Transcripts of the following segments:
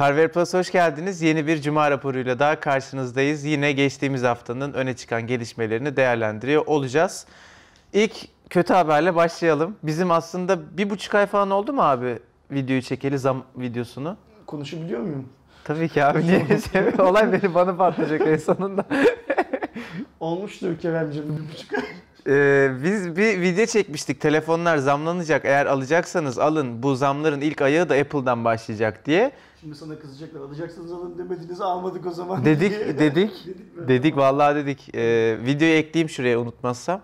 Harvard Plus hoş geldiniz. Yeni bir Cuma raporuyla daha karşınızdayız. Yine geçtiğimiz haftanın öne çıkan gelişmelerini değerlendiriyor olacağız. İlk kötü haberle başlayalım. Bizim aslında bir buçuk ay falan oldu mu abi videoyu çekeli zam videosunu? Konuşabiliyor muyum? Tabii ki abi. Niye? Olay beni bana patlayacak en sonunda. Olmuştur Keremciğim bir buçuk ay. Ee, biz bir video çekmiştik. Telefonlar zamlanacak. Eğer alacaksanız alın. Bu zamların ilk ayağı da Apple'dan başlayacak diye. Şimdi sana kızacaklar. Alacaksanız alın demediniz almadık o zaman. Dedik, dedik. mi? Dedik vallahi dedik. Ee, videoyu ekleyeyim şuraya unutmazsam.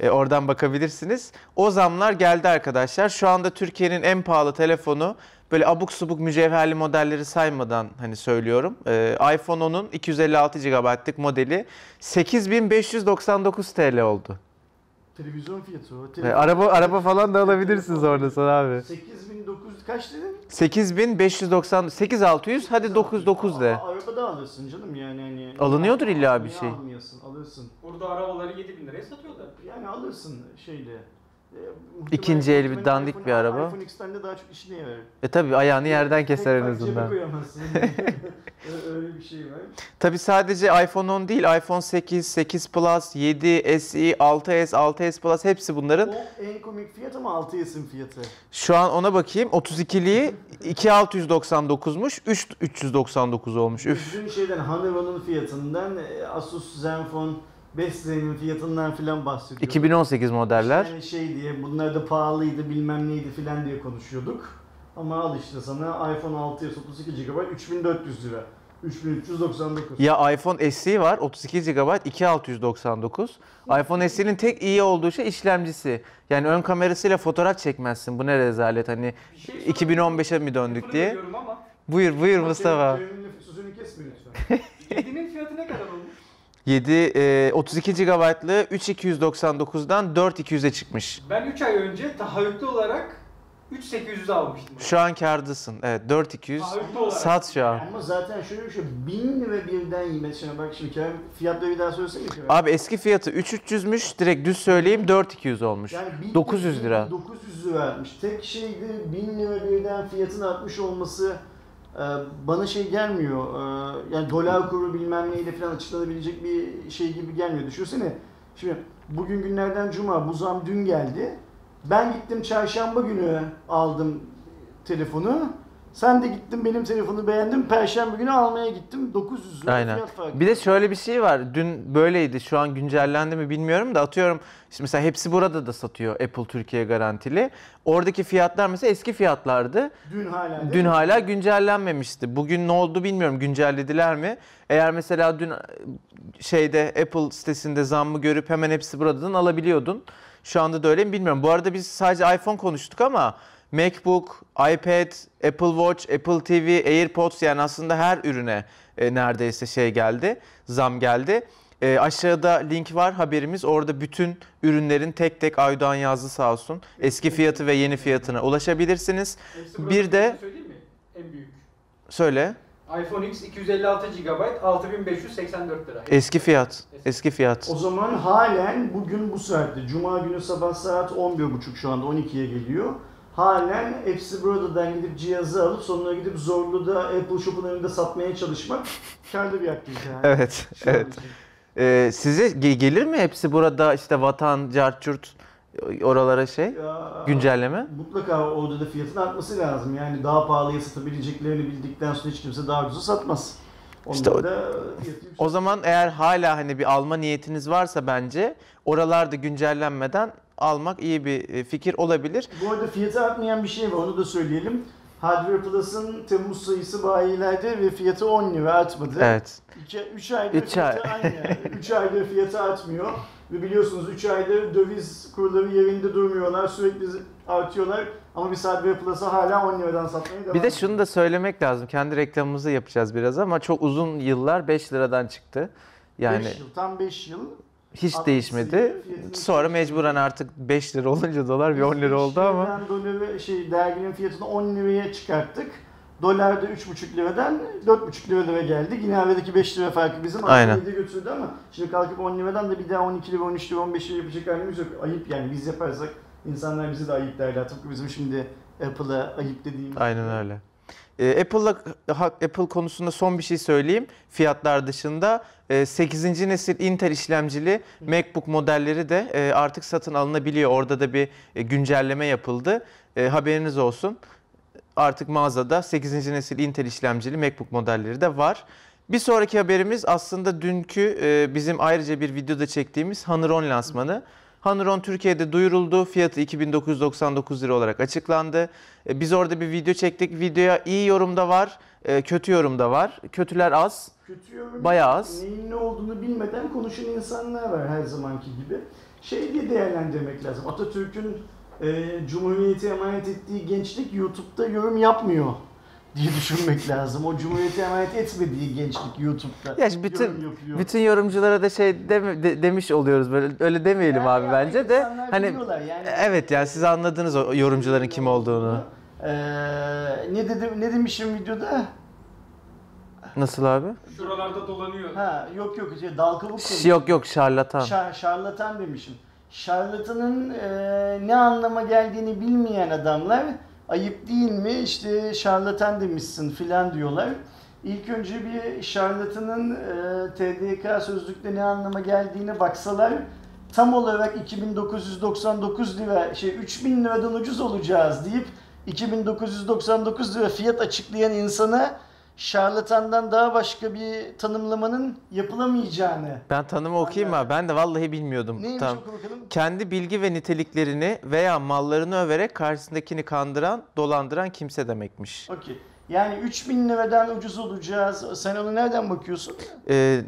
Ee, oradan bakabilirsiniz. O zamlar geldi arkadaşlar. Şu anda Türkiye'nin en pahalı telefonu böyle abuk subuk mücevherli modelleri saymadan hani söylüyorum. Ee, iPhone 10'un 256 GB'lık modeli 8599 TL oldu. Televizyon fiyatı o. Ee, Televizyon araba araba falan da alabilirsiniz orada sana abi. 8900 kaç dedin? 8590 8600 hadi 99 de. Aa, Araba da alırsın canım yani hani. Alınıyordur illa bir Niye şey. almıyorsun? Alırsın. Burada arabaları 7000 liraya satıyorlar. Yani alırsın şeyle. İkinci el bir dandik iPhone- bir araba. iPhone X'ten de daha çok işine yarar. E tabi ayağını yerden keser en azından. Öyle bir şey var. Tabi sadece iPhone 10 değil iPhone 8, 8 Plus, 7, SE, 6S, 6S Plus hepsi bunların. O en komik fiyat ama 6S'in fiyatı. Şu an ona bakayım 32'liği 2699'muş 3 399 olmuş. Üf. Dün şeyden Honeywell'ın fiyatından, e, Asus Zenfone 5 Zen'in fiyatından filan bahsediyorduk. 2018 modeller. Yani şey diye bunlar da pahalıydı bilmem neydi filan diye konuşuyorduk. Ama al işte sana iPhone 6'ya 32 GB 3400 lira. 3399. Ya iPhone SE var 32 GB 2699. iPhone SE'nin tek iyi olduğu şey işlemcisi. Yani ön kamerasıyla fotoğraf çekmezsin. Bu ne rezalet hani şey sorayım. 2015'e mi döndük diye. ama Buyur buyur Mustafa. Sözünü kesme lütfen. 7'nin fiyatı ne kadar olmuş? 7 e, 32 GB'lı 3299'dan 4200'e çıkmış. Ben 3 ay önce taahhütlü olarak 3800 almıştım. Şu an kârdasın. Evet 4200. Taahhütlü olarak. Sat şu an. Ama zaten şöyle bir şey 1000 lira birden. Şimdi bak şimdi Kerem fiyatları bir daha söylesene. Abi eski fiyatı 3300'müş. Direkt düz söyleyeyim 4200 olmuş. Yani bin- 900 lira. 900 lira vermiş. Tek şeydi 1000 lira birden fiyatın artmış olması bana şey gelmiyor. E, yani dolar kuru bilmem neyle falan açıklanabilecek bir şey gibi gelmiyor. Düşünsene. Şimdi bugün günlerden cuma bu zam dün geldi. Ben gittim çarşamba günü aldım telefonu. Sen de gittin benim telefonu beğendin. Perşembe günü almaya gittim. 900 lira Aynen. fiyat farkı. Bir de şöyle bir şey var. Dün böyleydi. Şu an güncellendi mi bilmiyorum da atıyorum. Şimdi mesela hepsi burada da satıyor Apple Türkiye garantili. Oradaki fiyatlar mesela eski fiyatlardı. Dün hala. değil Dün mi? hala güncellenmemişti. Bugün ne oldu bilmiyorum. Güncellediler mi? Eğer mesela dün şeyde Apple sitesinde zammı görüp hemen hepsi buradan alabiliyordun. Şu anda da öyle mi bilmiyorum. Bu arada biz sadece iPhone konuştuk ama MacBook, iPad, Apple Watch, Apple TV, AirPods yani aslında her ürüne e, neredeyse şey geldi, zam geldi. E, aşağıda link var haberimiz. Orada bütün ürünlerin tek tek Aydoğan yazdı sağ olsun. Eski fiyatı ve yeni fiyatına ulaşabilirsiniz. Bir de- söyleyeyim mi? En büyük. Söyle. iPhone X 256 GB 6584 lira. Eski fiyat. Eski fiyat. O zaman halen bugün bu saatte, Cuma günü sabah saat 11.30 şu anda 12'ye geliyor. Halen hepsi buradan gidip cihazı alıp sonra gidip Zorlu'da Apple Shop'un önünde satmaya çalışmak karlı bir aktivite. Yani. Evet. Şu Evet. Ee, size ge- gelir mi hepsi burada işte vatan, carçurt oralara şey Ya, güncelleme? Mutlaka orada da fiyatın artması lazım. Yani daha pahalıya satabileceklerini bildikten sonra hiç kimse daha ucuza satmaz. İşte o-. O zaman eğer hala hani bir alma niyetiniz varsa bence oralarda güncellenmeden almak iyi bir e, fikir olabilir. Bu arada fiyatı artmayan bir şey var onu da söyleyelim. Hardware Plus'ın Temmuz sayısı bayilerde ve fiyatı 10 lira artmadı. Evet. 3 aydır Üç ay. fiyatı aynı. 3 aydır fiyatı artmıyor. Ve biliyorsunuz 3 aydır döviz kurları yerinde durmuyorlar. Sürekli artıyorlar. Ama biz Hardware Plus'a hala 10 liradan satmaya devam Bir de şunu da söylemek lazım. Kendi reklamımızı yapacağız biraz ama çok uzun yıllar 5 liradan çıktı. Yani Beş yıl, tam 5 yıl. hiç Altmış değişmedi. Sonra mecburen artık 5 lira olunca dolar bir 10 lira oldu ama. Doları, şey, derginin fiyatını 10 liraya çıkarttık. Dolar da 3,5 liradan 4,5 liralara geldi. Yine aradaki 5 lira farkı bizim aslında götürdü ama şimdi kalkıp 10 liradan da bir daha 12 lira, 13 lira, 15 lira yapacak halimiz yok. Ayıp yani biz yaparsak insanlar bizi de ayıp derler. Tıpkı bizim şimdi Apple'a ayıp dediğimiz. Aynen öyle. Ee, Apple'la Apple konusunda son bir şey söyleyeyim. Fiyatlar dışında e, 8. nesil Intel işlemcili MacBook modelleri de e, artık satın alınabiliyor. Orada da bir e, güncelleme yapıldı. E, Haberiniz olsun. Artık mağazada 8. nesil Intel işlemcili MacBook modelleri de var. Bir sonraki haberimiz aslında dünkü e, bizim ayrıca bir videoda çektiğimiz Honor 10 lansmanı. Honor 10 Türkiye'de duyuruldu. Fiyatı 2999 lira olarak açıklandı. E, Biz orada bir video çektik. Videoya iyi yorum da var, e, kötü yorum da var. Kötüler az. Kötü yorum, Bayağı az. Neyin ne olduğunu bilmeden konuşan insanlar var her zamanki gibi. Şey diye değerlendirmek lazım. Atatürk'ün e, Cumhuriyeti emanet ettiği gençlik YouTube'da yorum yapmıyor diye düşünmek lazım. O Cumhuriyeti emanet etmediği gençlik YouTube'da Ya bütün yorum yapıyor. bütün yorumculara da şey deme- de- demiş oluyoruz böyle öyle demeyelim Yani abi yani bence de. Hani yani. evet yani siz anladınız o yorumcuların kim olduğunu. Ee, ne dedim ne demişim videoda? Nasıl abi? Şuralarda dolanıyor. Ha yok yok şey, dal kabuk demişim. Şey, Yok yok şarlatan. Şar- şarlatan demişim. Şarlatanın e, ne anlama geldiğini bilmeyen adamlar ayıp değil mi işte şarlatan demişsin filan diyorlar. İlk önce bir şarlatanın e, TDK sözlükte ne anlama geldiğine baksalar tam olarak 2999 lira şey 3000 liradan ucuz olacağız deyip 2999 lira fiyat açıklayan insana şarlatandan daha başka bir tanımlamanın yapılamayacağını Ben tanımı okuyayım mı? Ben de vallahi bilmiyordum. Neymiş Tamam. oku bakalım. Kendi bilgi ve niteliklerini veya mallarını överek karşısındakini kandıran, dolandıran kimse demekmiş. Okey. Yani 3000 liradan ucuz olacağız. Sen onu nereden bakıyorsun? Ee,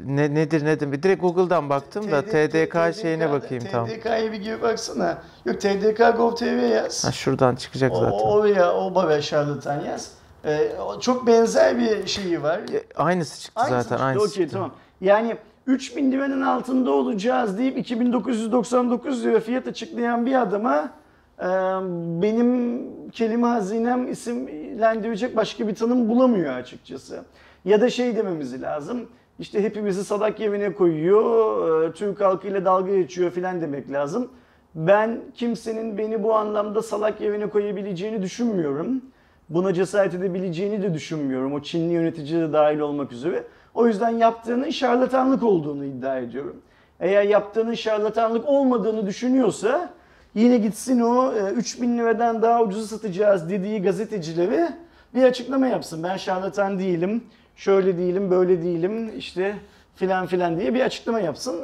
ne, nedir nedir? Direkt Google'dan baktım da TD TDK şeyine bakayım tam. TDK'ya bir gibi baksana. Yok TDK Gov.tr yaz. Ha, şuradan çıkacak O, zaten. oraya o baba şarlatan yaz. Ee, çok benzer bir şeyi var. E, Aynısı çıktı Aynısı zaten. çıktı, Aynısı Okey tamam. Yani 3000 liranın altında olacağız deyip 2999 lira fiyat açıklayan bir adama e, benim kelime hazinem isimlendirecek başka bir tanım bulamıyor açıkçası. Ya da şey dememiz lazım. İşte hepimizi sadak yerine koyuyor, e, Türk halkıyla dalga geçiyor filan demek lazım. Ben kimsenin beni bu anlamda salak yerine koyabileceğini düşünmüyorum. Buna cesaret edebileceğini de düşünmüyorum. O Çinli yönetici de dahil olmak üzere. O yüzden yaptığının şarlatanlık olduğunu iddia ediyorum. Eğer yaptığının şarlatanlık olmadığını düşünüyorsa yine gitsin o e, 3000 liradan daha ucuza satacağız dediği gazetecilere bir açıklama yapsın. Ben şarlatan değilim, şöyle değilim, böyle değilim işte filan filan diye bir açıklama yapsın.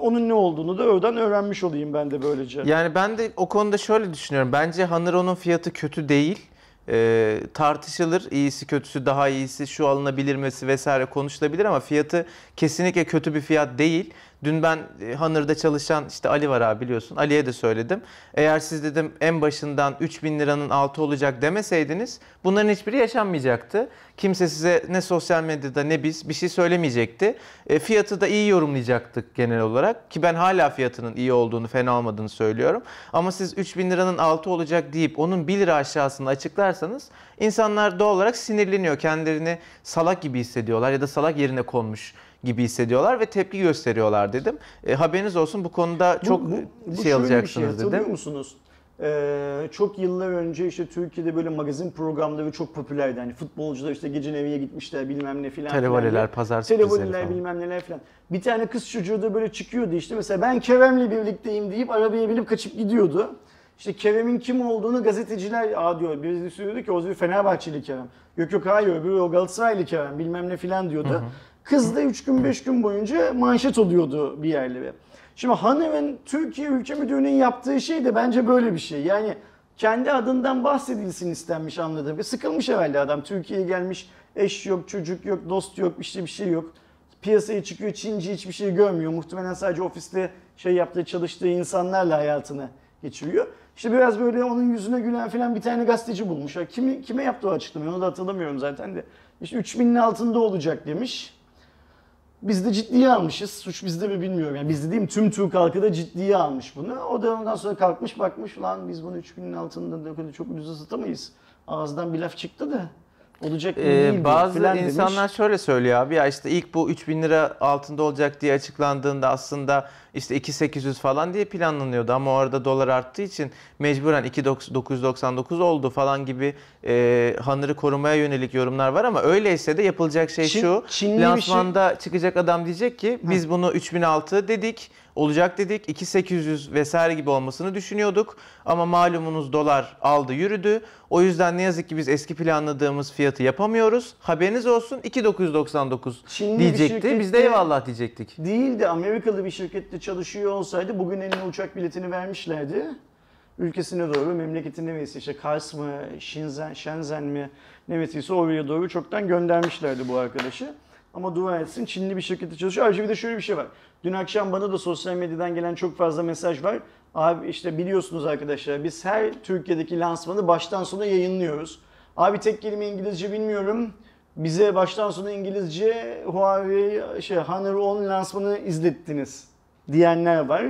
Onun ne olduğunu da oradan öğrenmiş olayım ben de böylece. Yani ben de o konuda şöyle düşünüyorum. Bence Hanero'nun fiyatı kötü değil. Ee, tartışılır. İyisi kötüsü daha iyisi şu alınabilmesi vesaire konuşulabilir ama fiyatı kesinlikle kötü bir fiyat değil. Dün ben e, Hanır'da çalışan işte Ali var abi biliyorsun. Ali'ye de söyledim. Eğer siz dedim en başından 3000 liranın altı olacak demeseydiniz bunların hiçbiri yaşanmayacaktı. Kimse size ne sosyal medyada ne biz bir şey söylemeyecekti. E, fiyatı da iyi yorumlayacaktık genel olarak. Ki ben hala fiyatının iyi olduğunu, fena olmadığını söylüyorum. Ama siz 3000 liranın altı olacak deyip onun 1 lira aşağısını açıklarsanız insanlar doğal olarak sinirleniyor. Kendilerini salak gibi hissediyorlar ya da salak yerine konmuş gibi hissediyorlar ve tepki gösteriyorlar dedim. E, haberiniz olsun bu konuda çok Bu- bu- bu şey şöyle bir alacaksınız hatırlıyor dedim. musunuz? Ee, çok yıllar önce işte Türkiye'de böyle magazin programları çok popülerdi. Hani futbolcular işte gece nereye gitmişler bilmem ne filan. diye. pazar falan. bilmem neler filan. Bir tane kız çocuğu da böyle çıkıyordu işte mesela ben Kerem'le birlikteyim deyip arabaya binip kaçıp gidiyordu. İşte Kerem'in kim olduğunu gazeteciler aa diyor. Birisi diyordu ki o bir Fenerbahçeli Kerem. Yok yok hayır öbürü o Galatasaraylı Kerem bilmem ne filan diyordu. Kız da 3 gün 5 gün boyunca manşet oluyordu bir yerlere. Şimdi Hanım'ın Türkiye Ülke Müdürlüğü'nün yaptığı şey de bence böyle bir şey. Yani kendi adından bahsedilsin istenmiş anladığım. Sıkılmış herhalde adam. Türkiye'ye gelmiş eş yok, çocuk yok, dost yok, işte bir şey yok. Piyasaya çıkıyor Çinci hiçbir şey görmüyor. Muhtemelen sadece ofiste şey yaptığı, çalıştığı insanlarla hayatını geçiriyor. İşte biraz böyle onun yüzüne gülen falan bir tane gazeteci bulmuş. Kimi, kime yaptı o açıklamayı onu da hatırlamıyorum zaten de. İşte 3000'in altında olacak demiş. Biz de ciddiye almışız. Suç bizde mi bilmiyorum. Yani bizde değil mi? Tüm Türk halkı da ciddiye almış bunu. O da ondan sonra kalkmış bakmış. Lan biz bunu 3000'in altında çok ucuza satamayız. Ağızdan bir laf çıktı da. Olacak gibi Ee, değil bazı demiş. insanlar şöyle söylüyor abi ya işte ilk bu 3000 lira altında olacak diye açıklandığında aslında işte 2800 falan diye planlanıyordu ama orada dolar arttığı için mecburen 2999 oldu falan gibi e, Hanır'ı korumaya yönelik yorumlar var ama öyleyse de yapılacak şey Çin- şu. Çinli şey- lansmanda çıkacak adam diyecek ki biz bunu 3006 dedik olacak dedik 2800 vesaire gibi olmasını düşünüyorduk ama malumunuz dolar aldı yürüdü. O yüzden ne yazık ki biz eski planladığımız fiyatı yapamıyoruz. Haberiniz olsun 2999 Çinli bir diyecekti. Biz de eyvallah diyecektik. Değil de Amerikalı bir şirkette çalışıyor olsaydı bugün eline uçak biletini vermişlerdi. Ülkesine doğru, memleketine neyse işte Kars mı, Shenzhen, Shenzhen mi neresiyse oraya doğru çoktan göndermişlerdi bu arkadaşı. Ama dua etsin Çinli bir şirkette çalışıyor. Ayrıca bir de şöyle bir şey var. Dün akşam bana da sosyal medyadan gelen çok fazla mesaj var. Abi işte biliyorsunuz arkadaşlar biz her Türkiye'deki lansmanı baştan sona yayınlıyoruz. Abi tek kelime İngilizce bilmiyorum. Bize baştan sona İngilizce Huawei şey Honor 10 lansmanı izlettiniz diyenler var.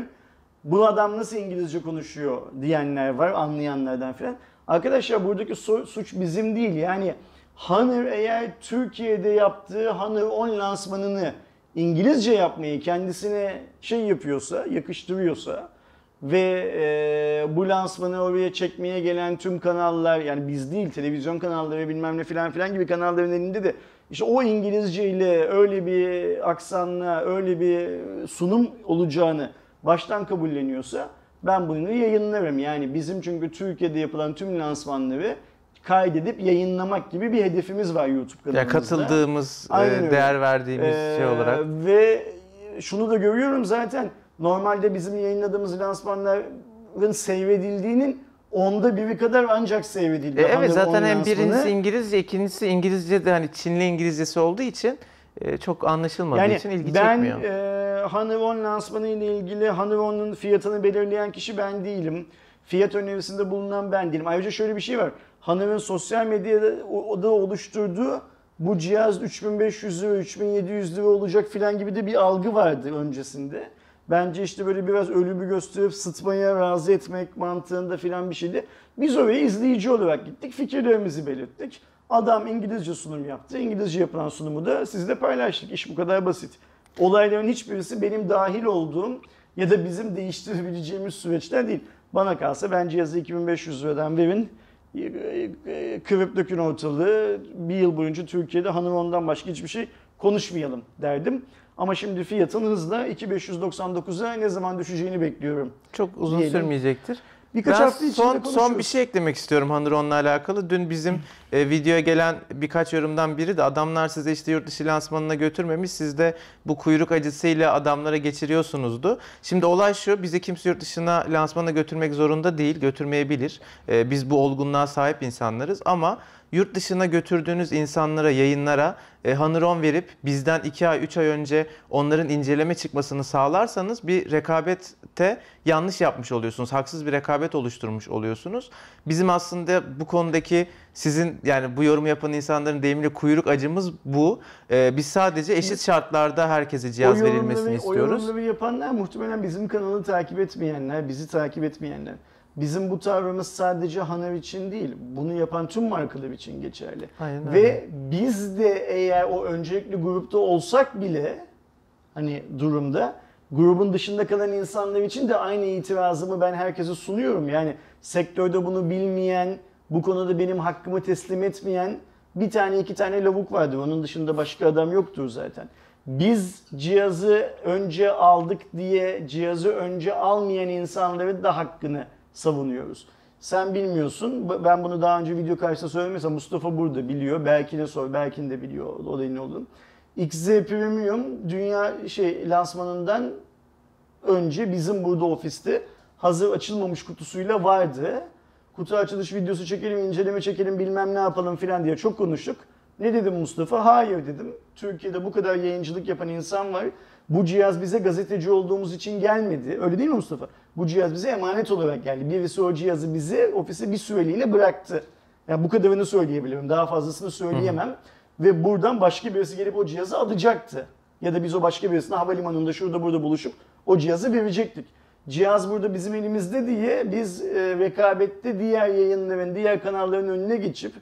Bu adam nasıl İngilizce konuşuyor diyenler var anlayanlardan filan. Arkadaşlar buradaki su- suç bizim değil. Yani Honor eğer Türkiye'de yaptığı Honor 10 lansmanını İngilizce yapmayı kendisine şey yapıyorsa, yakıştırıyorsa ve e, bu lansmanı oraya çekmeye gelen tüm kanallar yani biz değil televizyon kanalları bilmem ne filan filan gibi kanalların elinde de işte o İngilizce ile öyle bir aksanla öyle bir sunum olacağını baştan kabulleniyorsa ben bunu yayınlarım. Yani bizim çünkü Türkiye'de yapılan tüm lansmanları kaydedip yayınlamak gibi bir hedefimiz var YouTube kanalımızda. Ya katıldığımız, e, Aynen öyle. değer verdiğimiz şey Ee, olarak. Ve şunu da görüyorum zaten normalde bizim yayınladığımız lansmanların seyredildiğinin onda biri kadar ancak seyredildi. E, evet Hani zaten hem birincisi İngilizce, ikincisi İngilizce de hani Çinli İngilizcesi olduğu için e, çok anlaşılmadığı yani için ilgi ben çekmiyor. e, Hanevon lansmanı ile ilgili Hanevon'un fiyatını belirleyen kişi ben değilim. Fiyat önerisinde bulunan ben değilim. Ayrıca şöyle bir şey var. Hanevon sosyal medyada o- o da oluşturduğu bu cihaz 3500 lira, 3700 lira olacak filan gibi de bir algı vardı öncesinde. Bence işte böyle biraz ölümü gösterip sıtmaya razı etmek mantığında filan bir şeydi. Biz oraya izleyici olarak gittik, fikirlerimizi belirttik. Adam İngilizce sunum yaptı. İngilizce yapılan sunumu da sizle paylaştık. İş bu kadar basit. Olayların hiçbirisi benim dahil olduğum ya da bizim değiştirebileceğimiz süreçler değil. Bana kalsa ben cihazı 2500 liradan verin. Kıvıp dökün ortalığı bir yıl boyunca Türkiye'de hanım ondan başka hiçbir şey konuşmayalım derdim. Ama şimdi fiyatın hızla 2599'a ne zaman düşeceğini bekliyorum. Çok uzun diyelim. sürmeyecektir. Birkaç ben hafta içinde son, son bir şey eklemek istiyorum Hanıron'la alakalı. Dün bizim e, videoya gelen birkaç yorumdan biri de adamlar size işte yurt dışı lansmanına götürmemiş. Siz de bu kuyruk acısıyla adamlara geçiriyorsunuzdu. Şimdi olay şu bizi kimse yurt dışına lansmana götürmek zorunda değil. Götürmeyebilir. E, biz bu olgunluğa sahip insanlarız ama yurt dışına götürdüğünüz insanlara, yayınlara e, Hanıron verip bizden 2 ay, 3 ay önce onların inceleme çıkmasını sağlarsanız bir rekabette yanlış yapmış oluyorsunuz. Haksız bir rekabet oluşturmuş oluyorsunuz. Bizim aslında bu konudaki sizin yani bu yorum yapan insanların deyimiyle kuyruk acımız bu. E, biz sadece eşit şartlarda herkese cihaz verilmesini istiyoruz. O yorumları yapanlar muhtemelen bizim kanalı takip etmeyenler, bizi takip etmeyenler. Bizim bu tavrımız sadece Hanev için değil, bunu yapan tüm markalar için geçerli. Aynen öyle. Ve biz de eğer o öncelikli grupta olsak bile hani durumda grubun dışında kalan insanlar için de aynı itirazımı ben herkese sunuyorum. Yani sektörde bunu bilmeyen, bu konuda benim hakkımı teslim etmeyen bir tane iki tane lavuk vardır. Onun dışında başka adam yoktur zaten. Biz cihazı önce aldık diye cihazı önce almayan insanların da hakkını savunuyoruz. Sen bilmiyorsun. Ben bunu daha önce video karşısında söylemesem Mustafa burada biliyor. Belki de sor. Belki de biliyor olayın ne olduğunu. XZ Premium dünya şey lansmanından önce bizim burada ofiste hazır açılmamış kutusuyla vardı. Kutu açılış videosu çekelim, inceleme çekelim, bilmem ne yapalım filan diye çok konuştuk. Ne dedim Mustafa? Hayır dedim. Türkiye'de bu kadar yayıncılık yapan insan var. Bu cihaz bize gazeteci olduğumuz için gelmedi. Öyle değil mi Mustafa? Bu cihaz bize emanet olarak geldi. Birisi o cihazı bize ofise bir süreliğine bıraktı. Yani bu kadarını söyleyebilirim. Daha fazlasını söyleyemem. Ve buradan başka birisi gelip o cihazı alacaktı. Ya da biz o başka birisine havalimanında şurada burada buluşup o cihazı verecektik. Cihaz burada bizim elimizde diye biz e, rekabette diğer yayınların, diğer kanalların önüne geçip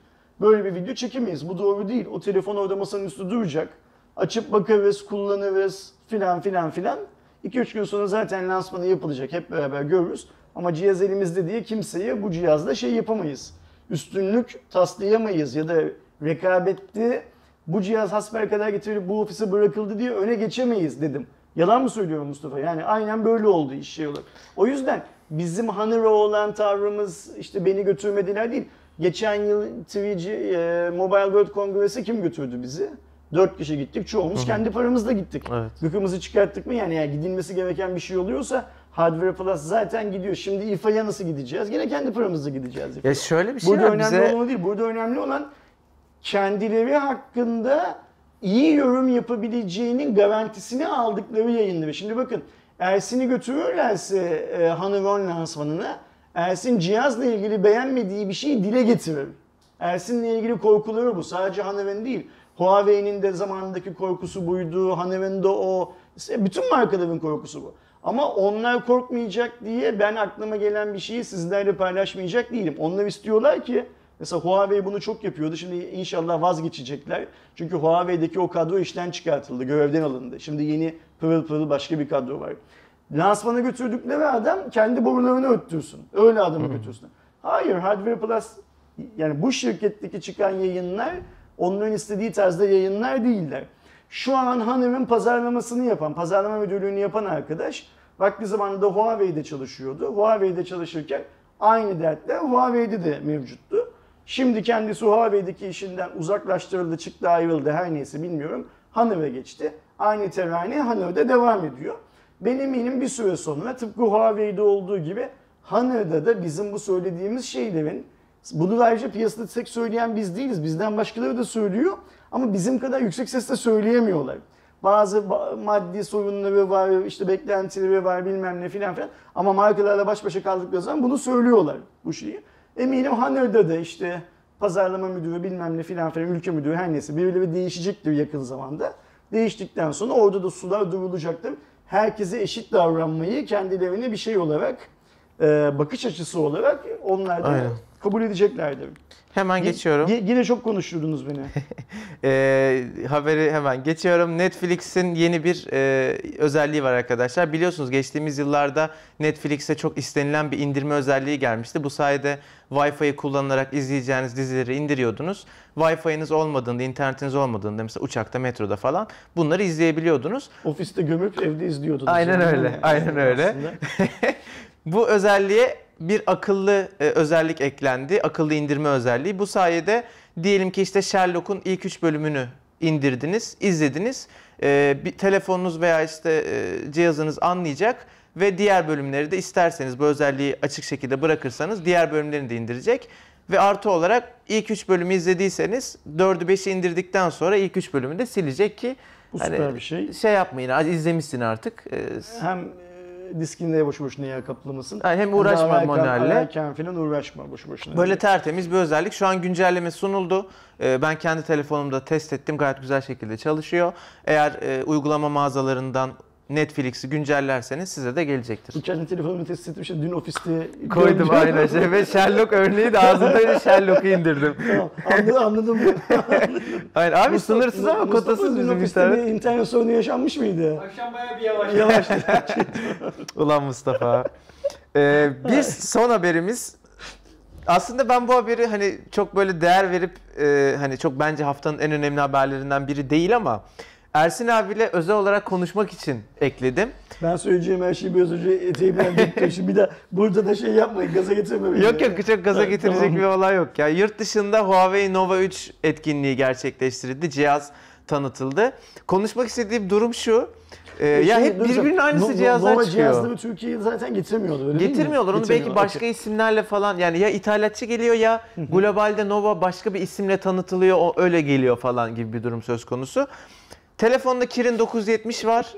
böyle bir video çekemeyiz. Bu doğru değil. O telefon orada masanın üstü duracak. Açıp bakarız, kullanırız filan filan filan. 2-3 gün sonra zaten lansmanı yapılacak. Hep beraber görürüz. Ama cihaz elimizde diye kimseye bu cihazda şey yapamayız. Üstünlük taslayamayız ya da rekabette bu cihaz hasbelkader getirilip bu ofise bırakıldı diye öne geçemeyiz dedim. Yalan mı söylüyorum Mustafa? Yani aynen böyle oldu iş şey olarak. O yüzden bizim Hanır'a olan tavrımız işte beni götürmediler değil. Geçen yıl 3G e, Mobile World Congress'e kim götürdü bizi? Dört kişi gittik. Çoğumuz kendi paramızla gittik. Evet. Gıkımızı çıkarttık mı? Yani, yani gidilmesi gereken bir şey oluyorsa Hardware Plus zaten gidiyor. Şimdi İFA'ya nasıl gideceğiz? Yine kendi paramızla gideceğiz. Ya şöyle bir şey Burada var önemli bize... olan değil. Burada önemli olan kendileri hakkında iyi yorum yapabileceğinin garantisini aldıkları yayınları. Şimdi bakın Ersin'i götürürlerse e, Hanover lansmanına Ersin cihazla ilgili beğenmediği bir şeyi dile getirir. Ersin'le ilgili korkuları bu. Sadece Hanover'in değil. Huawei'nin de zamanındaki korkusu buydu. Hanover'in de o. Bütün markaların korkusu bu. Ama onlar korkmayacak diye ben aklıma gelen bir şeyi sizlerle paylaşmayacak değilim. Onlar istiyorlar ki Mesela Huawei bunu çok yapıyordu. Şimdi inşallah vazgeçecekler. Çünkü Huawei'deki o kadro işten çıkartıldı, görevden alındı. Şimdi yeni pırıl pırıl başka bir kadro var. Lansmana götürdükleri adam kendi borularını öttürsün. Öyle adamı götürsün. Hayır, Hardware Plus yani bu şirketteki çıkan yayınlar onların istediği tarzda yayınlar değiller. Şu an Hanım'ın pazarlamasını yapan, pazarlama müdürlüğünü yapan arkadaş vakti zamanında Huawei'de çalışıyordu. Huawei'de çalışırken aynı dertler Huawei'de de mevcuttu. Şimdi kendisi Huawei'deki işinden uzaklaştırıldı, çıktı, ayrıldı her neyse bilmiyorum. Hanover'e geçti. Aynı terane Hanover'de devam ediyor. Ben eminim bir süre sonra tıpkı Huawei'de olduğu gibi Hanover'da da bizim bu söylediğimiz şeylerin bunu ayrıca piyasada tek söyleyen biz değiliz. Bizden başkaları da söylüyor. Ama bizim kadar yüksek sesle söyleyemiyorlar. Bazı maddi sorunları var, işte beklentileri var bilmem ne filan filan. Ama markalarla baş başa kaldıkları zaman bunu söylüyorlar bu şeyi. Eminim Haner'da da işte pazarlama müdürü bilmem ne filan filan ülke müdürü her neyse birileri değişecektir yakın zamanda. Değiştikten sonra orada da sular durulacaktır. Herkese eşit davranmayı kendilerine bir şey olarak bakış açısı olarak onlar da Aynen. Kabul edeceklerdir. Hemen geçiyorum. Y- yine çok konuşturdunuz beni. e, haberi hemen geçiyorum. Netflix'in yeni bir e, özelliği var arkadaşlar. Biliyorsunuz geçtiğimiz yıllarda Netflix'e çok istenilen bir indirme özelliği gelmişti. Bu sayede Wi-Fi'yi kullanarak izleyeceğiniz dizileri indiriyordunuz. Wi-Fi'niz olmadığında, internetiniz olmadığında mesela uçakta, metroda falan bunları izleyebiliyordunuz. Ofiste gömüp evde izliyordunuz. Aynen öyle. Aynen öyle. Bu özelliğe bir akıllı e, özellik eklendi. Akıllı indirme özelliği. Bu sayede diyelim ki işte Sherlock'un ilk 3 bölümünü indirdiniz, izlediniz. E, bir telefonunuz veya işte e, cihazınız anlayacak ve diğer bölümleri de isterseniz bu özelliği açık şekilde bırakırsanız diğer bölümlerini de indirecek. Ve artı olarak ilk 3 bölümü izlediyseniz 4'ü 5'i indirdikten sonra ilk 3 bölümü de silecek ki bu hani, süper bir şey. Şey yapmayın, izlemişsin artık. Hem diskinde boşu boşuna yer kaplamasın. Yani hem uğraşma hem manuelle. Ararken falan uğraşma boşu boşuna. Böyle tertemiz bir özellik. Şu an güncelleme sunuldu. Ee, ben kendi telefonumda test ettim. Gayet güzel şekilde çalışıyor. Eğer e, uygulama mağazalarından Netflix'i güncellerseniz size de gelecektir. kendi telefonumu test etmişim. Dün ofiste koydum aynen şey ve Sherlock örneği de ağzımda Sherlock'u indirdim. tamam anladım anladım. aynen abi Mustafa, sınırsız ama Mustafa, kotasız bizim internet. internet sorunu yaşanmış mıydı? Akşam bayağı bir yavaş. Yavaş. Ulan Mustafa. Ee, bir son haberimiz aslında ben bu haberi hani çok böyle değer verip e, hani çok bence haftanın en önemli haberlerinden biri değil ama Ersin abiyle özel olarak konuşmak için ekledim. Ben söyleyeceğim her şeyi biraz önce eteğimden döktüm. bir de burada da şey yapmayın, gaza getirme beni. Yok yok çok gaza getirecek tamam. bir olay yok. Ya yurt dışında Huawei Nova 3 etkinliği gerçekleştirildi. Cihaz tanıtıldı. Konuşmak istediğim durum şu. Ee, ya şey, hep birbirinin aynısı no, cihazlar Nova çıkıyor. Nova cihazları Türkiye'ye zaten getirmiyorlar öyle Getirmiyorlar. Onu belki başka okay. isimlerle falan yani ya ithalatçı geliyor ya globalde Nova başka bir isimle tanıtılıyor o öyle geliyor falan gibi bir durum söz konusu. Telefonda Kirin 970 var.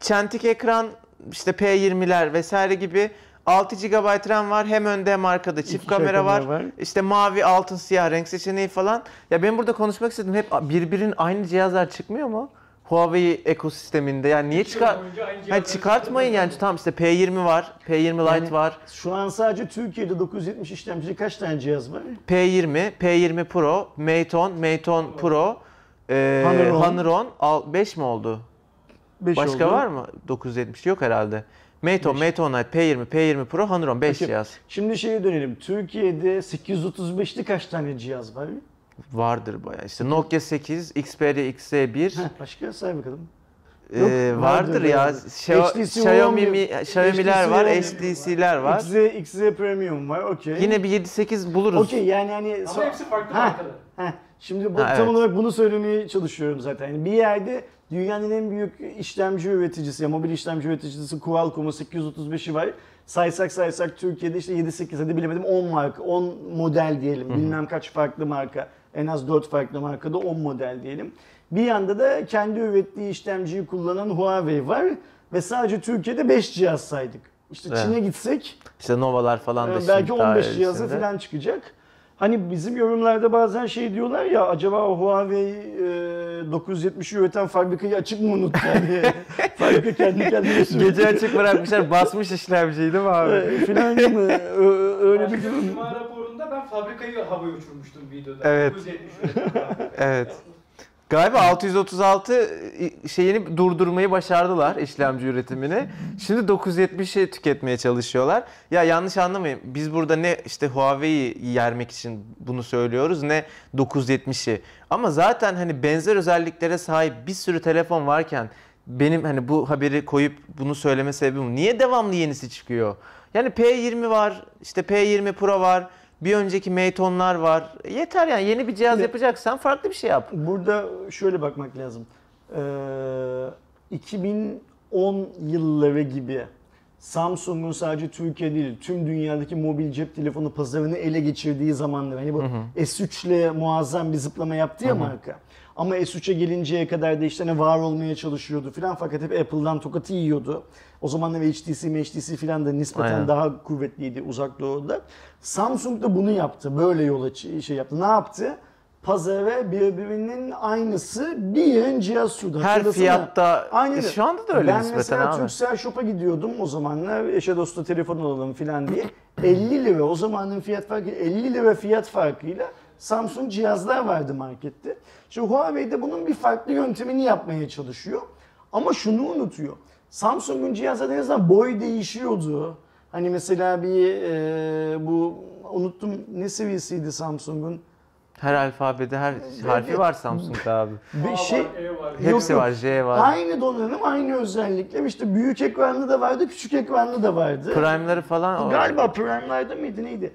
Çentik ekran, işte P20'ler vesaire gibi 6 GB RAM var. Hem önde hem arkada çift kamera var. var. İşte mavi, altın, siyah renk seçeneği falan. Ya ben burada konuşmak istedim. Hep birbirinin aynı cihazlar çıkmıyor mu? Huawei ekosisteminde yani niye çıkar hani çıkartmayın yani tamam işte P20 var, P20 Lite yani var. Şu an sadece Türkiye'de 970 işlemcili kaç tane cihaz var? P20, P20 Pro, Mate 10, Mate 10 Pro, ee, Haneron. 5 mi oldu? 5 Başka oldu. var mı 970? Yok herhalde. Mate 10, Beş. Mate 10 Lite, P20, P20 Pro, 10 5 Peki. cihaz. Şimdi şeye dönelim. Türkiye'de 835'li kaç tane cihaz var? Vardır bayağı. İşte Nokia 8, Xperia XZ1, Heh, başka say bakalım. Yok, Ee, vardır, vardır ya. Xiaomi, One, mi- Xiaomi'ler var, HTC'ler var. XZ, XZ Premium var. Okey. Yine bir 7-8 buluruz. Okey yani hani Ama hepsi farklı Ha. markalar. Heh, şimdi bu, Ha, tam evet. olarak bunu söylemeye çalışıyorum zaten. Yani bir yerde dünyanın en büyük işlemci üreticisi, ya mobil işlemci üreticisi Qualcomm'un 835'i var. Saysak saysak Türkiye'de işte 7-8 hadi bilemedim 10 marka, 10 model diyelim. Bilmem kaç farklı marka. En az 4 farklı markada 10 model diyelim. Bir yanda da kendi ürettiği işlemciyi kullanan Huawei var. Ve sadece Türkiye'de 5 cihaz saydık. İşte Evet. Çin'e gitsek İşte Novalar falan da şimdi belki daha 15 cihazı öncesinde. falan çıkacak. Hani bizim yorumlarda bazen şey diyorlar ya acaba Huawei e, 970'i üreten fabrikayı açık mı unuttu? Yani fabrika kendi kendine sürüyor. Gece açık bırakmışlar, basmış işlemciyi değil mi abi? E, mi? Ö- Öyle bir durum. Cuma raporunda ben fabrikayı havaya uçurmuştum videoda. Evet. 970 üretim. Evet. Galiba 636 şeyini durdurmayı başardılar işlemci üretimini. Şimdi 970'i tüketmeye çalışıyorlar. Ya yanlış anlamayın. Biz burada ne işte Huawei'yi yermek için bunu söylüyoruz ne 970'i. Ama zaten hani benzer özelliklere sahip bir sürü telefon varken benim hani bu haberi koyup bunu söyleme sebebim niye devamlı yenisi çıkıyor? Yani P20 var, işte P20 Pro var, bir önceki 10'lar var. Yeter yani yeni bir cihaz Evet. yapacaksan farklı bir şey yap. Burada şöyle bakmak lazım. Ee, 2010 yılları gibi Samsung'un sadece Türkiye değil tüm dünyadaki mobil cep telefonu pazarını ele geçirdiği zamanlar. Hani bu S3 ile muazzam bir zıplama yaptı ya marka. Ama S3'e gelinceye kadar da işte hani var olmaya çalışıyordu filan fakat hep Apple'dan tokatı yiyordu. O zamanlar HTC, HTC filan da nispeten Aynen. daha kuvvetliydi uzak doğuda. Samsung da bunu yaptı. Böyle yola şey yaptı. Ne yaptı? Pazara birbirinin aynısı bir yığın cihaz sundu. Her Hatırlasana. fiyatta Aynen E, şu anda da öyle ben nispeten mesela abi. Turkcell Shop'a gidiyordum o zamanlar eşe dosta telefon alalım falan diye. 50 lira o zamanın fiyat farkı 50 lira fiyat farkıyla Samsung cihazlar vardı markette. Şimdi Huawei de bunun bir farklı yöntemini yapmaya çalışıyor. Ama şunu unutuyor. Samsung'un cihazları en azından boy değişiyordu. Hani mesela bir e, bu unuttum ne seviyesiydi Samsung'un? Her alfabede her harfi var Samsung'da abi. Bir şey var, E. Hepsi yok. var, J var. Aynı donanım, aynı özellikler. İşte büyük ekranlı da vardı, küçük ekranlı da vardı. Prime'ları falan Galiba Prime'larda mıydı neydi?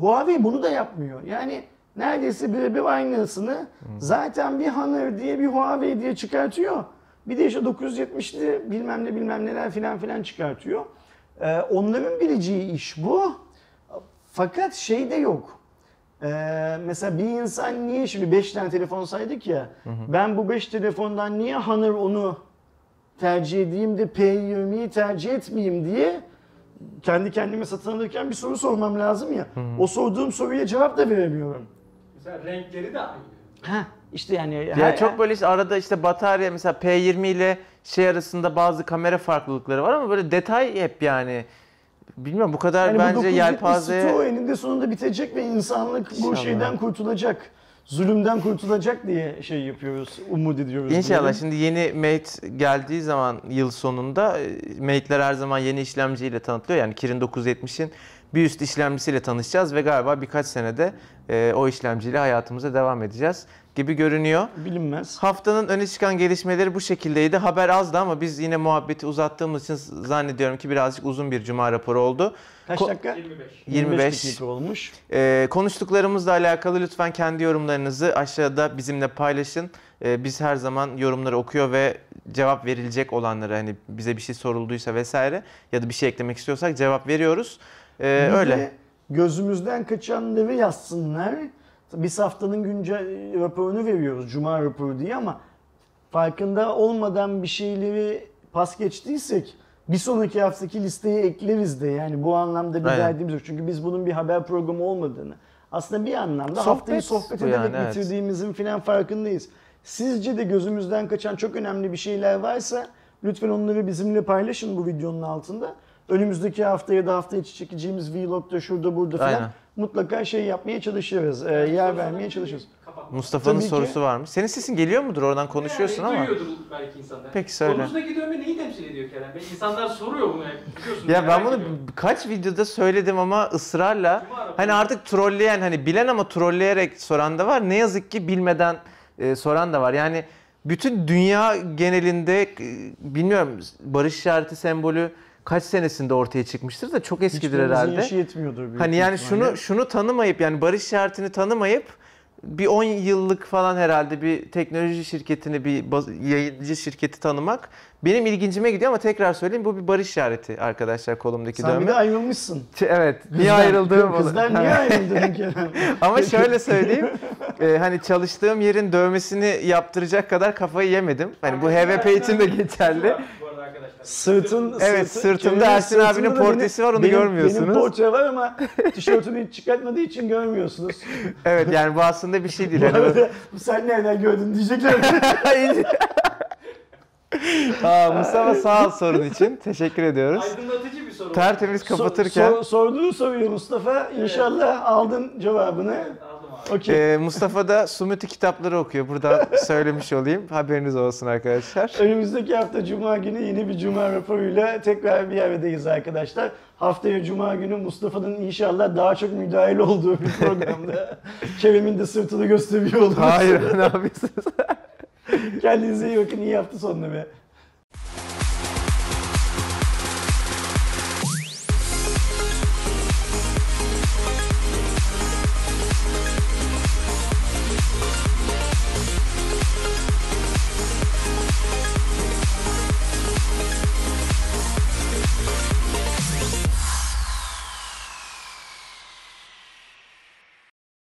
Huawei bunu da yapmıyor. Yani neredeyse birebir aynısını zaten bir Honor diye bir Huawei diye çıkartıyor. Bir de işte 970'li bilmem ne bilmem neler filan filan çıkartıyor. Ee, onların bileceği iş bu. Fakat şey de yok. Ee, mesela bir insan niye şimdi 5 tane telefon saydık ya. Ben bu 5 telefondan niye Honor onu tercih edeyim de P20'yi tercih etmeyeyim diye kendi kendime satın alırken bir soru sormam lazım ya. O sorduğum soruya cevap da veremiyorum. Mesela renkleri de aynı. Ha işte yani Ya çok böyle işte arada işte batarya mesela P20 ile şey arasında bazı kamera farklılıkları var ama böyle detay hep yani. Bilmiyorum bu kadar yani bu bence 970 yelpaze stoğu eninde sonunda bitecek ve insanlık bu İnşallah. şeyden kurtulacak. Zulümden kurtulacak diye şey yapıyoruz, umut ediyoruz. İnşallah diyelim. şimdi yeni Mate geldiği zaman yıl sonunda e, Mate'ler her zaman yeni işlemciyle tanıtılıyor. Yani Kirin 970'in bir üst işlemcisiyle tanışacağız ve galiba birkaç senede e, o işlemciyle hayatımıza devam edeceğiz gibi görünüyor. Bilinmez. Haftanın öne çıkan gelişmeleri bu şekildeydi. Haber azdı ama biz yine muhabbeti uzattığımız için zannediyorum ki birazcık uzun bir cuma raporu oldu. Kaç Ko- dakika? 25. 25. dakika olmuş. Ee, konuştuklarımızla alakalı lütfen kendi yorumlarınızı aşağıda bizimle paylaşın. Ee, biz her zaman yorumları okuyor ve cevap verilecek olanlara hani bize bir şey sorulduysa vesaire ya da bir şey eklemek istiyorsak cevap veriyoruz. Ee, öyle. de gözümüzden kaçanları yazsınlar. Biz haftanın güncel raporunu veriyoruz. Cuma raporu diye ama farkında olmadan bir şeyleri pas geçtiysek bir sonraki haftaki listeye ekleriz de yani bu anlamda bir Aynen. derdimiz yok. Çünkü biz bunun bir haber programı olmadığını aslında bir anlamda Sohbet haftayı sohbet ederek yani, evet. bitirdiğimizin filan farkındayız. Sizce de gözümüzden kaçan çok önemli bir şeyler varsa lütfen onları bizimle paylaşın bu videonun altında. Önümüzdeki haftaya da hafta içi çekeceğimiz vlogda şurada burada falan Aynen. mutlaka şey yapmaya çalışırız. e, yer vermeye çalışırız. Mustafa'nın Tabii ki. sorusu varmış. Senin sesin geliyor mudur? Oradan konuşuyorsun yani, ama. Duyuyordur belki insanlar. Peki söyle. Kolumuzdaki dövme neyi temsil ediyor Kerem Bey? İnsanlar soruyor bunu hep. Biliyorsun. Ya ben bunu ediyorum. kaç videoda söyledim ama ısrarla Cuma hani artık trolleyen hani bilen ama trolleyerek soran da var. Ne yazık ki bilmeden e, soran da var. Yani bütün dünya genelinde e, bilmiyorum barış işareti sembolü kaç senesinde ortaya çıkmıştır da çok eskidir Hiçbirimizin herhalde. yaşı yetmiyordur büyük Hani yani ihtimalle. şunu şunu tanımayıp yani barış işaretini tanımayıp bir 10 yıllık falan herhalde bir teknoloji şirketini, bir yayıncı şirketi tanımak benim ilgincime gidiyor ama tekrar söyleyeyim bu bir barış işareti arkadaşlar kolumdaki Sen bir dövme. de ayrılmışsın. Evet. Niye Kızdan- ayrıldığım Kızdan niye ayrıldın Kerem? Ama şöyle söyleyeyim. e, hani çalıştığım yerin dövmesini yaptıracak kadar kafayı yemedim. Hani bu HVP için de geçerli. Arkadaşlar. Sırtın, Evet, sırtı- sırtımda Ersin abinin portresi var, onu benim, görmüyorsunuz. Benim portre var ama tişörtünü hiç çıkartmadığı için görmüyorsunuz. Evet yani bu aslında bir şey değil. Bu Hani arada sen nereden gördün diyecekler. Aa, Mustafa sağ ol sorun için. Teşekkür ediyoruz. Aydınlatıcı bir soru. Tertemiz kapatırken sor- sorduğu soruyu Mustafa. İnşallah aldın cevabını. Evet, aldım abi. Okey. e, Mustafa da Sumiti kitapları okuyor. Buradan söylemiş olayım. Haberiniz olsun arkadaşlar. Önümüzdeki hafta Cuma günü yeni bir Cuma raporuyla tekrar bir aradayız arkadaşlar. Haftaya Cuma günü Mustafa'nın inşallah daha çok müdahil olduğu bir programda Kerem'in de sırtını gösteriyor oluruz. Hayır ne yapıyorsunuz? Kendinize iyi bakın. iyi hafta sonları.